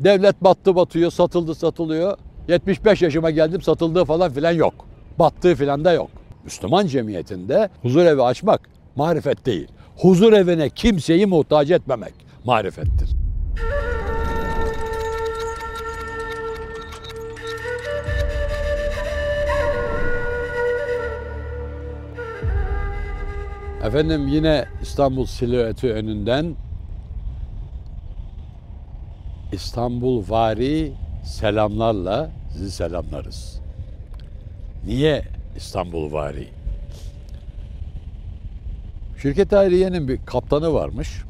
Devlet battı batıyor, satıldı satılıyor. 75 yaşıma geldim satıldığı falan filan yok. Battığı filan da yok. Müslüman cemiyetinde huzur evi açmak marifet değil. Huzur evine kimseyi muhtaç etmemek marifettir. Efendim yine İstanbul silüeti önünden İstanbul vari selamlarla sizi selamlarız. Niye İstanbul vari? Şirket Hayriye'nin bir kaptanı varmış.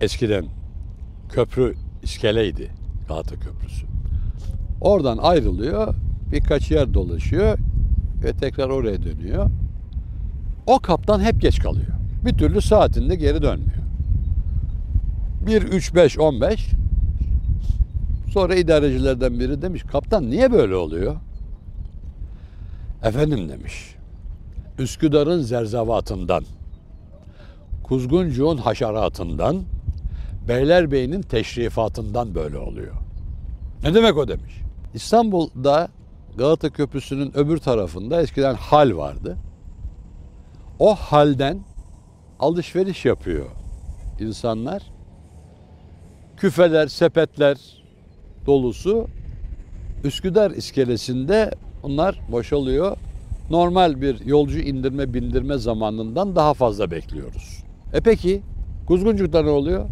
Eskiden köprü iskeleydi Galata Köprüsü. Oradan ayrılıyor, birkaç yer dolaşıyor ve tekrar oraya dönüyor. O kaptan hep geç kalıyor. Bir türlü saatinde geri dönmüyor. 1, 3, 5, 15. Sonra idarecilerden biri demiş kaptan niye böyle oluyor? Efendim demiş. Üsküdar'ın zerzavatından, Kuzguncuğun haşeratından, Beylerbeyi'nin teşrifatından böyle oluyor. Ne demek o demiş. İstanbul'da Galata Köprüsü'nün öbür tarafında eskiden hal vardı. O halden alışveriş yapıyor insanlar. Küfeler, sepetler dolusu Üsküdar iskelesinde onlar boşalıyor. Normal bir yolcu indirme bindirme zamanından daha fazla bekliyoruz. E peki Kuzguncuk'ta ne oluyor?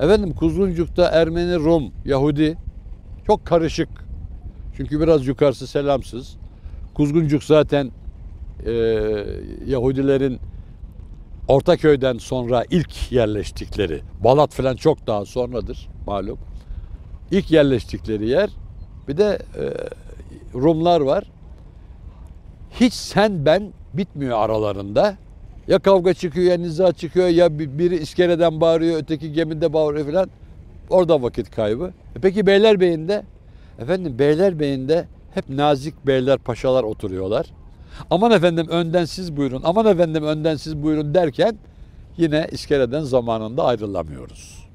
Efendim Kuzguncuk'ta Ermeni, Rum, Yahudi çok karışık. Çünkü biraz yukarısı selamsız. Kuzguncuk zaten e, Yahudilerin Ortaköy'den sonra ilk yerleştikleri, Balat falan çok daha sonradır malum. İlk yerleştikleri yer. Bir de e, Rumlar var. Hiç sen ben bitmiyor aralarında. Ya kavga çıkıyor ya niza çıkıyor ya biri iskeleden bağırıyor öteki gemide bağırıyor falan. Orada vakit kaybı. E peki Beylerbeyi'nde? Efendim Beylerbeyi'nde hep nazik beyler paşalar oturuyorlar. Aman efendim önden siz buyurun, aman efendim önden siz buyurun derken yine iskeleden zamanında ayrılamıyoruz.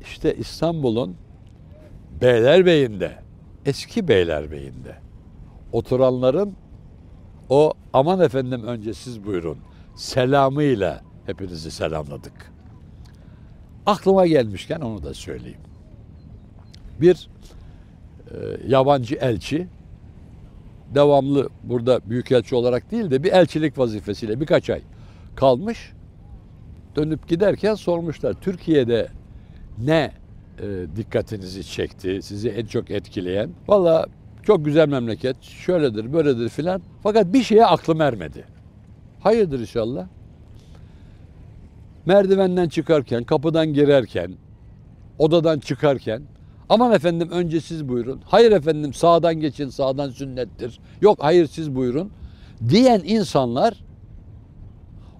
İşte İstanbul'un Beylerbeyi'nde, eski Beylerbeyi'nde oturanların o aman efendim önce siz buyurun selamıyla hepinizi selamladık. Aklıma gelmişken onu da söyleyeyim. Bir e, yabancı elçi devamlı burada büyükelçi olarak değil de bir elçilik vazifesiyle birkaç ay kalmış. Dönüp giderken sormuşlar Türkiye'de ne e, dikkatinizi çekti, sizi en çok etkileyen? Valla çok güzel memleket, şöyledir, böyledir filan. Fakat bir şeye aklım ermedi. Hayırdır inşallah. Merdivenden çıkarken, kapıdan girerken, odadan çıkarken Aman efendim önce siz buyurun. Hayır efendim sağdan geçin sağdan sünnettir. Yok hayır siz buyurun. Diyen insanlar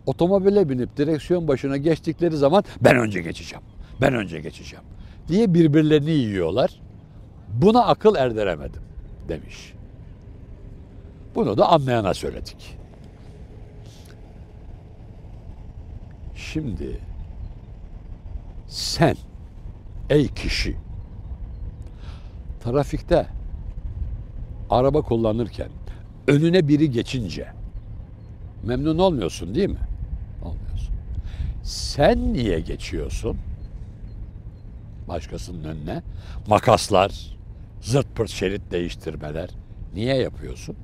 otomobile binip direksiyon başına geçtikleri zaman ben önce geçeceğim. Ben önce geçeceğim diye birbirlerini yiyorlar. Buna akıl erdiremedim demiş. Bunu da anlayana söyledik. Şimdi sen ey kişi trafikte araba kullanırken önüne biri geçince memnun olmuyorsun değil mi? Olmuyorsun. Sen niye geçiyorsun? Başkasının önüne makaslar, zırt pırt şerit değiştirmeler niye yapıyorsun?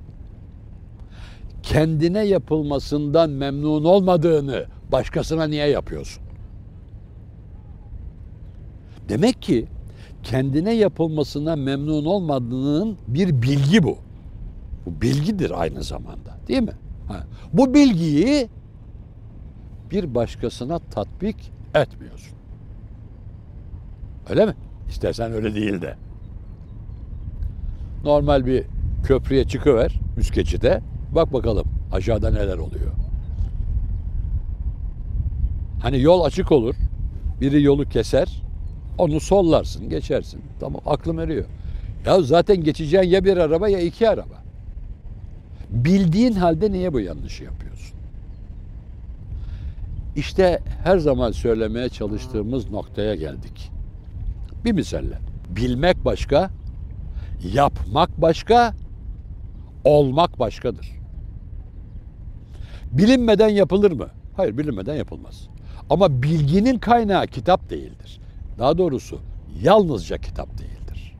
Kendine yapılmasından memnun olmadığını başkasına niye yapıyorsun? Demek ki kendine yapılmasına memnun olmadığının bir bilgi bu. Bu bilgidir aynı zamanda değil mi? Ha. Bu bilgiyi bir başkasına tatbik etmiyorsun. Öyle mi? İstersen öyle değil de. Normal bir köprüye çıkıver üst geçide. Bak bakalım aşağıda neler oluyor. Hani yol açık olur. Biri yolu keser. Onu sollarsın, geçersin. Tamam aklım eriyor. Ya zaten geçeceğin ya bir araba ya iki araba. Bildiğin halde niye bu yanlışı yapıyorsun? İşte her zaman söylemeye çalıştığımız noktaya geldik. Bir misalle. Bilmek başka, yapmak başka, olmak başkadır. Bilinmeden yapılır mı? Hayır, bilinmeden yapılmaz. Ama bilginin kaynağı kitap değildir. Daha doğrusu yalnızca kitap değildir.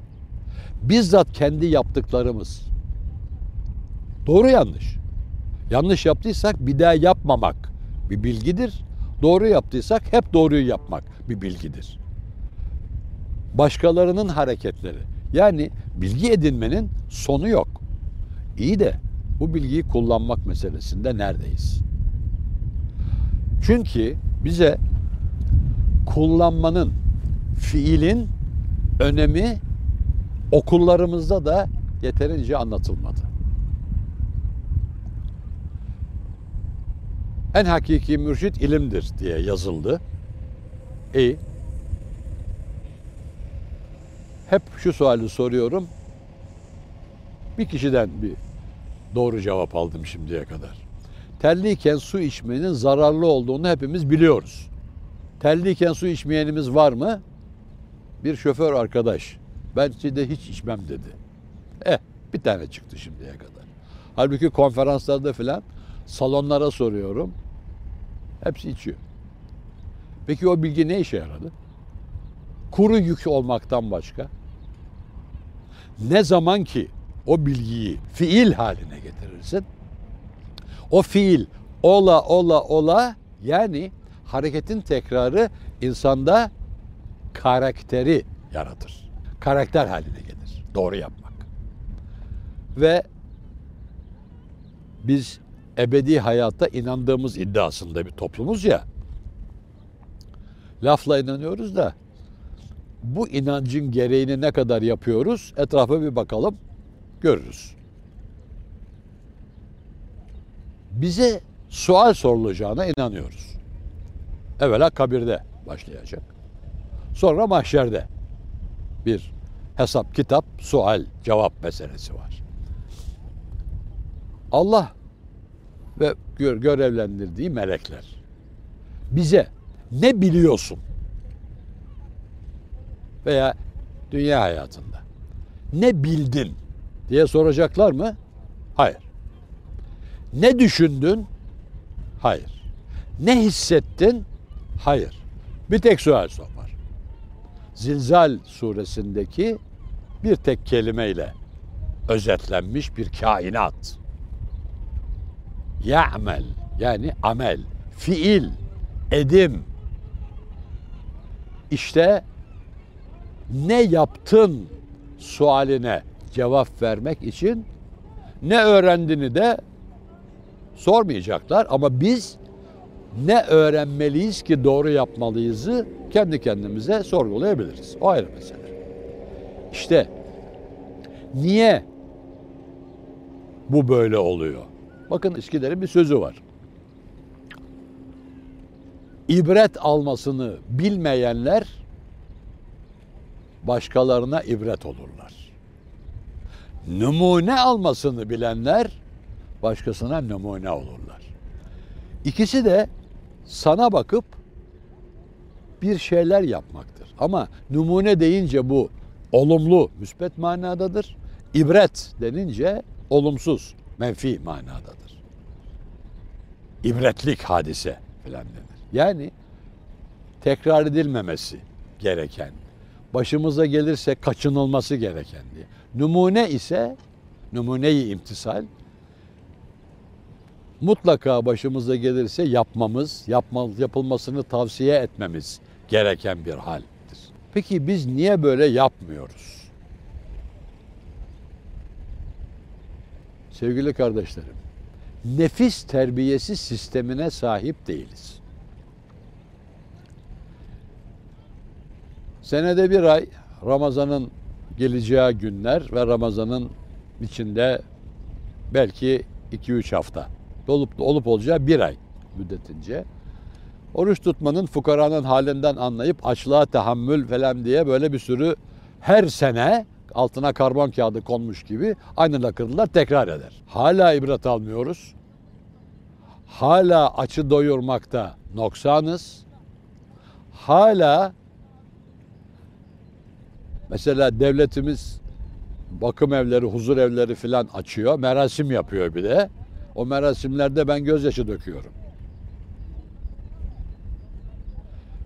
Bizzat kendi yaptıklarımız. Doğru yanlış. Yanlış yaptıysak bir daha yapmamak bir bilgidir. Doğru yaptıysak hep doğruyu yapmak bir bilgidir. Başkalarının hareketleri. Yani bilgi edinmenin sonu yok. İyi de bu bilgiyi kullanmak meselesinde neredeyiz? Çünkü bize kullanmanın, fiilin önemi okullarımızda da yeterince anlatılmadı. En hakiki mürşit ilimdir diye yazıldı. İyi. Hep şu suali soruyorum. Bir kişiden bir doğru cevap aldım şimdiye kadar. Terliyken su içmenin zararlı olduğunu hepimiz biliyoruz. Terliyken su içmeyenimiz var mı? Bir şoför arkadaş. Ben de hiç içmem dedi. Eh bir tane çıktı şimdiye kadar. Halbuki konferanslarda filan salonlara soruyorum. Hepsi içiyor. Peki o bilgi ne işe yaradı? Kuru yük olmaktan başka. Ne zaman ki o bilgiyi fiil haline getirirsin, o fiil ola ola ola yani hareketin tekrarı insanda karakteri yaratır. Karakter haline gelir. Doğru yapmak. Ve biz ebedi hayata inandığımız iddiasında bir toplumuz ya. Lafla inanıyoruz da bu inancın gereğini ne kadar yapıyoruz? Etrafa bir bakalım, görürüz. Bize sual sorulacağına inanıyoruz. Evvela kabirde başlayacak. Sonra mahşerde bir hesap, kitap, sual, cevap meselesi var. Allah ve görevlendirdiği melekler bize ne biliyorsun veya dünya hayatında ne bildin diye soracaklar mı? Hayır. Ne düşündün? Hayır. Ne hissettin? Hayır. Bir tek sual sor. Zilzal suresindeki bir tek kelimeyle özetlenmiş bir kainat. Ya'mel yani amel, fiil, edim. İşte ne yaptın sualine cevap vermek için ne öğrendiğini de sormayacaklar ama biz ne öğrenmeliyiz ki doğru yapmalıyızı kendi kendimize sorgulayabiliriz. O ayrı mesele. İşte niye bu böyle oluyor? Bakın İskider'in bir sözü var. İbret almasını bilmeyenler başkalarına ibret olurlar. Numune almasını bilenler başkasına numune olurlar. İkisi de sana bakıp bir şeyler yapmaktır. Ama numune deyince bu olumlu, müspet manadadır. İbret denince olumsuz, menfi manadadır. İbretlik hadise filan denir. Yani tekrar edilmemesi gereken, başımıza gelirse kaçınılması gereken diye. Numune ise numuneyi imtisal mutlaka başımıza gelirse yapmamız, yapma, yapılmasını tavsiye etmemiz gereken bir haldir. Peki biz niye böyle yapmıyoruz? Sevgili kardeşlerim, nefis terbiyesi sistemine sahip değiliz. Senede bir ay Ramazan'ın geleceği günler ve Ramazan'ın içinde belki 2-3 hafta olup olup olacağı bir ay müddetince oruç tutmanın fukaranın halinden anlayıp açlığa tahammül falan diye böyle bir sürü her sene altına karbon kağıdı konmuş gibi aynı lakırdılar tekrar eder. Hala ibret almıyoruz. hala açı doyurmakta noksanız. Hala mesela devletimiz bakım evleri, huzur evleri filan açıyor. Merasim yapıyor bir de. O merasimlerde ben gözyaşı döküyorum.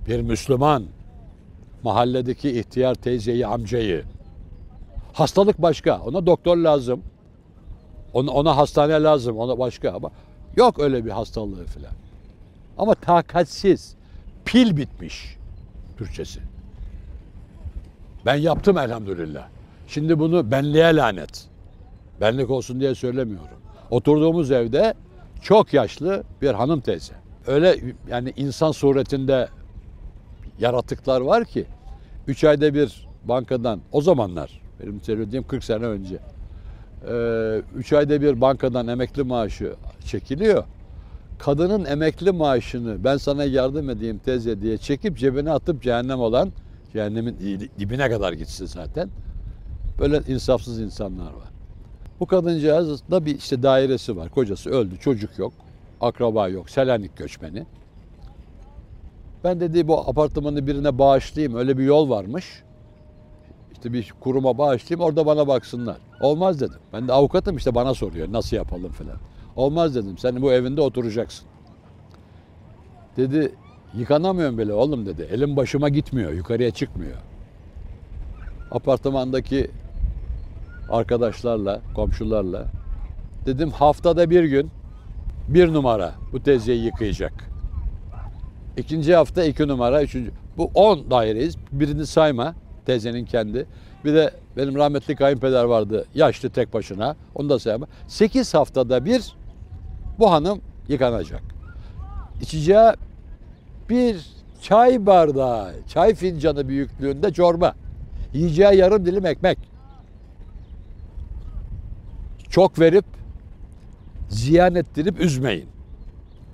Bir Müslüman mahalledeki ihtiyar teyzeyi, amcayı hastalık başka. Ona doktor lazım. Ona, ona hastane lazım. Ona başka ama yok öyle bir hastalığı filan. Ama takatsiz. Pil bitmiş Türkçesi. Ben yaptım elhamdülillah. Şimdi bunu benliğe lanet. Benlik olsun diye söylemiyorum. Oturduğumuz evde çok yaşlı bir hanım teyze. Öyle yani insan suretinde yaratıklar var ki 3 ayda bir bankadan o zamanlar benim söylediğim 40 sene önce 3 ayda bir bankadan emekli maaşı çekiliyor. Kadının emekli maaşını ben sana yardım edeyim teyze diye çekip cebine atıp cehennem olan cehennemin dibine kadar gitsin zaten. Böyle insafsız insanlar var. Bu kadıncağız da bir işte dairesi var. Kocası öldü, çocuk yok, akraba yok, Selanik göçmeni. Ben dedi bu apartmanı birine bağışlayayım. Öyle bir yol varmış. İşte bir kuruma bağışlayayım orada bana baksınlar. Olmaz dedim. Ben de avukatım işte bana soruyor nasıl yapalım falan. Olmaz dedim. Sen bu evinde oturacaksın. Dedi yıkanamıyorum bile oğlum dedi. Elim başıma gitmiyor. Yukarıya çıkmıyor. Apartmandaki arkadaşlarla, komşularla dedim haftada bir gün bir numara bu teyzeyi yıkayacak. İkinci hafta iki numara, üçüncü. Bu on daireyiz. Birini sayma teyzenin kendi. Bir de benim rahmetli kayınpeder vardı yaşlı tek başına. Onu da sayma. Sekiz haftada bir bu hanım yıkanacak. İçeceği bir çay bardağı, çay fincanı büyüklüğünde çorba. Yiyeceği yarım dilim ekmek. Çok verip ziyan ettirip üzmeyin.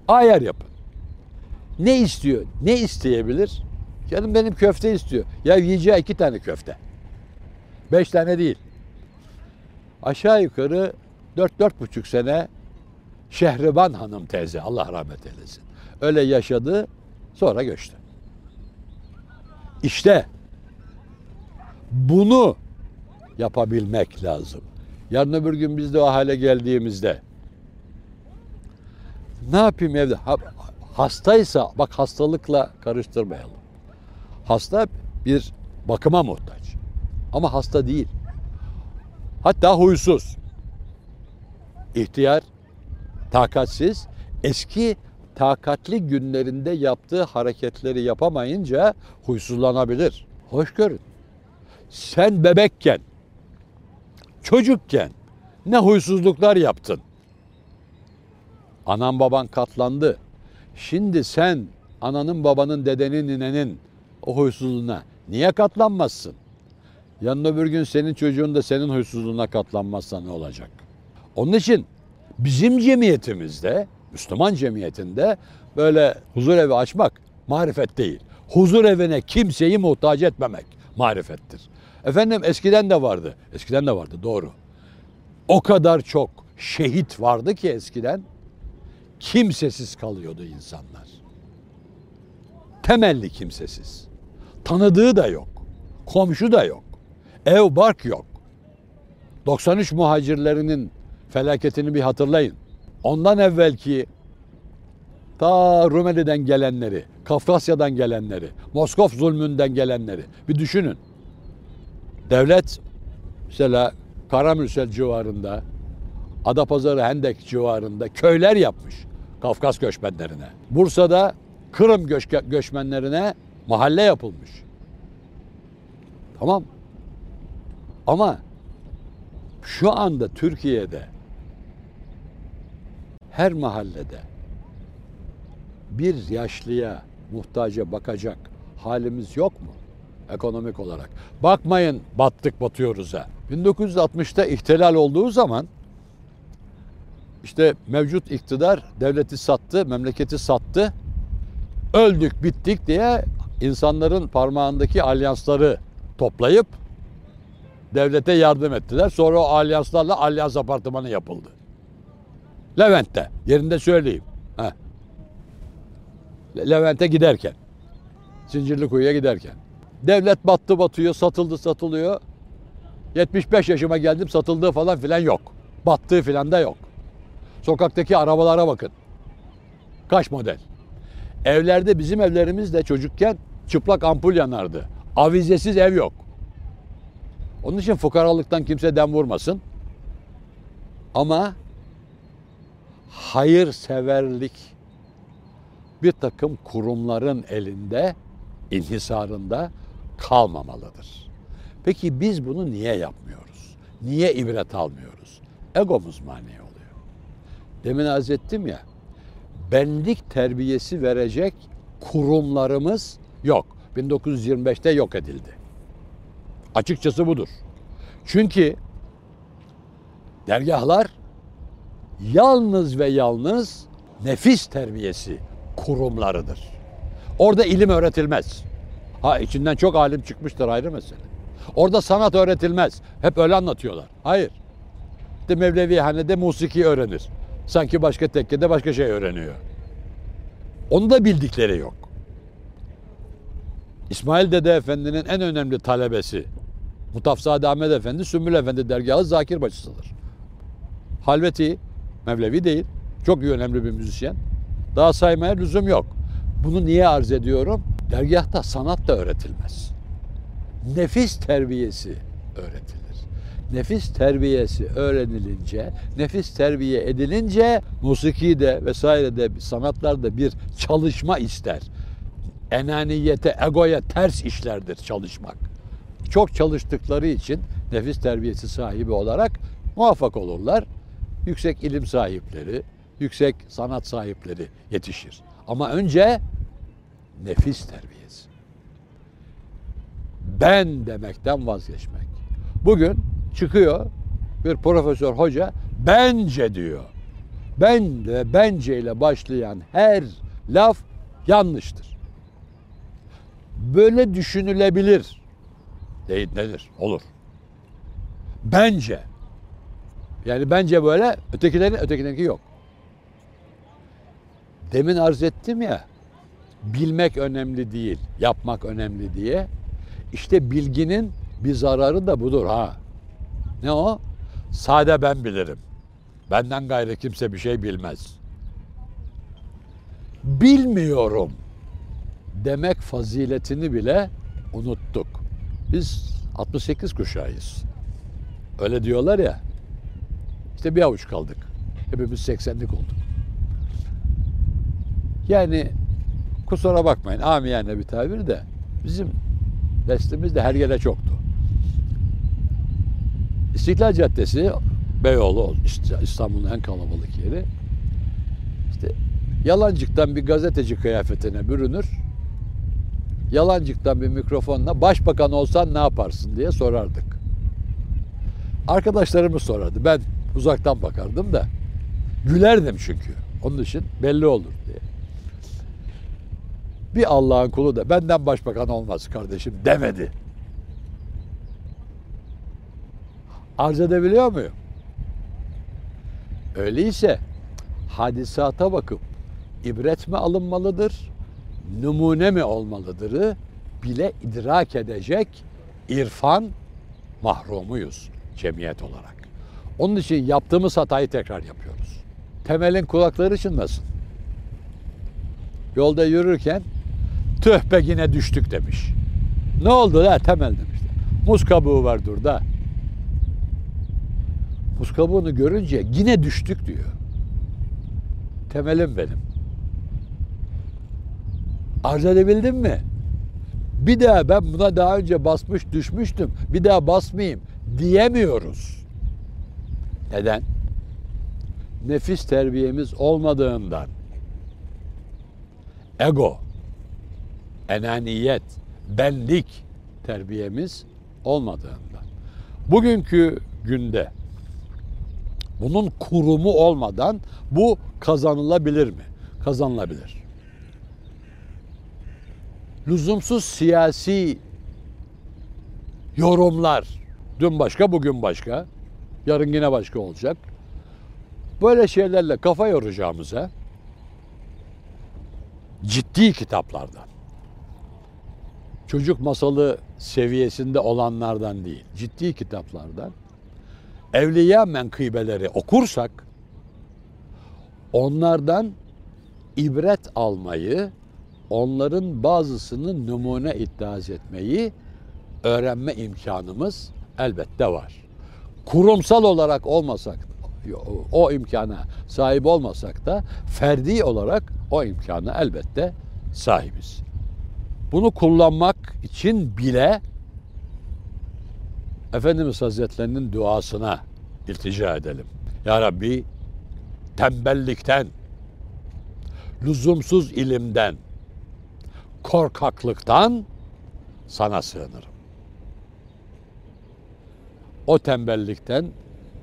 Ayar yapın. Ne istiyor? Ne isteyebilir? Canım benim köfte istiyor. Ya yiyeceği iki tane köfte. Beş tane değil. Aşağı yukarı dört, dört buçuk sene Şehriban Hanım teyze Allah rahmet eylesin. Öyle yaşadı sonra göçtü. İşte bunu yapabilmek lazım. Yarın öbür gün biz de o hale geldiğimizde ne yapayım evde? Ha, hastaysa bak hastalıkla karıştırmayalım. Hasta bir bakıma muhtaç. Ama hasta değil. Hatta huysuz. İhtiyar, takatsiz, eski takatli günlerinde yaptığı hareketleri yapamayınca huysuzlanabilir. Hoş görün. Sen bebekken, çocukken ne huysuzluklar yaptın. Anan baban katlandı. Şimdi sen ananın babanın dedenin ninenin o huysuzluğuna niye katlanmazsın? Yarın öbür gün senin çocuğun da senin huysuzluğuna katlanmazsa ne olacak? Onun için bizim cemiyetimizde, Müslüman cemiyetinde böyle huzur evi açmak marifet değil. Huzur evine kimseyi muhtaç etmemek marifettir. Efendim eskiden de vardı. Eskiden de vardı doğru. O kadar çok şehit vardı ki eskiden kimsesiz kalıyordu insanlar. Temelli kimsesiz. Tanıdığı da yok. Komşu da yok. Ev bark yok. 93 muhacirlerinin felaketini bir hatırlayın. Ondan evvelki ta Rumeli'den gelenleri, Kafkasya'dan gelenleri, Moskov zulmünden gelenleri bir düşünün. Devlet mesela Karamürsel civarında, Adapazarı Hendek civarında köyler yapmış Kafkas göçmenlerine. Bursa'da Kırım göç göçmenlerine mahalle yapılmış. Tamam. Ama şu anda Türkiye'de her mahallede bir yaşlıya, muhtaca bakacak halimiz yok mu? Ekonomik olarak. Bakmayın battık batıyoruz ha. 1960'ta ihtilal olduğu zaman işte mevcut iktidar devleti sattı, memleketi sattı. Öldük, bittik diye insanların parmağındaki alyansları toplayıp devlete yardım ettiler. Sonra o alyanslarla alyans apartmanı yapıldı. Levent'te. Yerinde söyleyeyim. Levent'e giderken. Zincirlikuyu'ya giderken. Devlet battı batıyor, satıldı satılıyor. 75 yaşıma geldim satıldığı falan filan yok. Battığı filan da yok. Sokaktaki arabalara bakın. Kaç model? Evlerde bizim evlerimizde çocukken çıplak ampul yanardı. Avizesiz ev yok. Onun için fukaralıktan kimse dem vurmasın. Ama hayırseverlik bir takım kurumların elinde, inhisarında kalmamalıdır. Peki biz bunu niye yapmıyoruz? Niye ibret almıyoruz? Egomuz mani oluyor. Demin arz ettim ya, benlik terbiyesi verecek kurumlarımız yok. 1925'te yok edildi. Açıkçası budur. Çünkü dergahlar yalnız ve yalnız nefis terbiyesi kurumlarıdır. Orada ilim öğretilmez. Ha içinden çok alim çıkmıştır ayrı mesele. Orada sanat öğretilmez. Hep öyle anlatıyorlar. Hayır. İşte Mevlevihane'de musiki öğrenir. Sanki başka tekkede başka şey öğreniyor. Onu da bildikleri yok. İsmail Dede Efendi'nin en önemli talebesi Mutafzade Ahmet Efendi Sümbül Efendi dergahı Zakir Bacısıdır. Halveti Mevlevi değil. Çok önemli bir müzisyen. Daha saymaya lüzum yok. Bunu niye arz ediyorum? Dergahta sanat da öğretilmez. Nefis terbiyesi öğretilir. Nefis terbiyesi öğrenilince, nefis terbiye edilince musiki de vesaire de sanatlarda bir çalışma ister. Enaniyete, egoya ters işlerdir çalışmak. Çok çalıştıkları için nefis terbiyesi sahibi olarak muvaffak olurlar. Yüksek ilim sahipleri, yüksek sanat sahipleri yetişir. Ama önce nefis terbiyesi. Ben demekten vazgeçmek. Bugün çıkıyor bir profesör hoca bence diyor. Ben ve bence ile başlayan her laf yanlıştır. Böyle düşünülebilir. Değil nedir? Olur. Bence. Yani bence böyle ötekilerin ötekilerinki yok. Demin arz ettim ya bilmek önemli değil, yapmak önemli diye. İşte bilginin bir zararı da budur ha. Ne o? Sade ben bilirim. Benden gayrı kimse bir şey bilmez. Bilmiyorum demek faziletini bile unuttuk. Biz 68 kuşağıyız. Öyle diyorlar ya. İşte bir avuç kaldık. Hepimiz 80'lik olduk. Yani kusura bakmayın amiyane bir tabir de bizim neslimiz de her yere çoktu. İstiklal Caddesi Beyoğlu İst- İstanbul'un en kalabalık yeri. İşte yalancıktan bir gazeteci kıyafetine bürünür. Yalancıktan bir mikrofonla başbakan olsan ne yaparsın diye sorardık. Arkadaşlarımız sorardı. Ben uzaktan bakardım da gülerdim çünkü. Onun için belli olur diye. Bir Allah'ın kulu da benden başbakan olmaz kardeşim demedi. Arz edebiliyor muyum? Öyleyse hadisata bakıp ibret mi alınmalıdır, numune mi olmalıdırı bile idrak edecek irfan mahrumuyuz cemiyet olarak. Onun için yaptığımız hatayı tekrar yapıyoruz. Temelin kulakları çınlasın. Yolda yürürken tüh be yine düştük demiş. Ne oldu la temel demişler. Muz kabuğu var durda. Muz kabuğunu görünce yine düştük diyor. Temelim benim. Arz edebildim mi? Bir daha ben buna daha önce basmış düşmüştüm. Bir daha basmayayım diyemiyoruz. Neden? Nefis terbiyemiz olmadığından. Ego, enaniyet, benlik terbiyemiz olmadığından. Bugünkü günde bunun kurumu olmadan bu kazanılabilir mi? Kazanılabilir. Lüzumsuz siyasi yorumlar, dün başka bugün başka, yarın yine başka olacak. Böyle şeylerle kafa yoracağımıza ciddi kitaplardan. Çocuk masalı seviyesinde olanlardan değil, ciddi kitaplardan evliya menkıbeleri okursak onlardan ibret almayı, onların bazısını numune iddiaz etmeyi öğrenme imkanımız elbette var. Kurumsal olarak olmasak o imkana sahip olmasak da ferdi olarak o imkana elbette sahibiz. Bunu kullanmak için bile Efendimiz Hazretlerinin duasına iltica edelim. Ya Rabbi tembellikten, lüzumsuz ilimden, korkaklıktan sana sığınırım. O tembellikten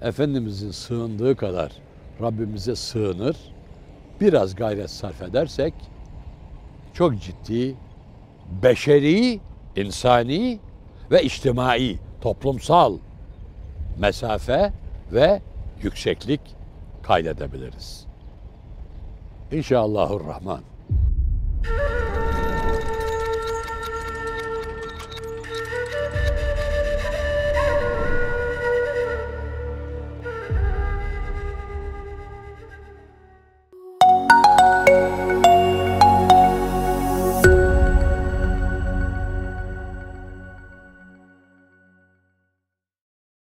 Efendimizin sığındığı kadar Rabbimize sığınır, biraz gayret sarf edersek çok ciddi beşeri, insani ve içtimai, toplumsal mesafe ve yükseklik kaydedebiliriz. İnşallahurrahman.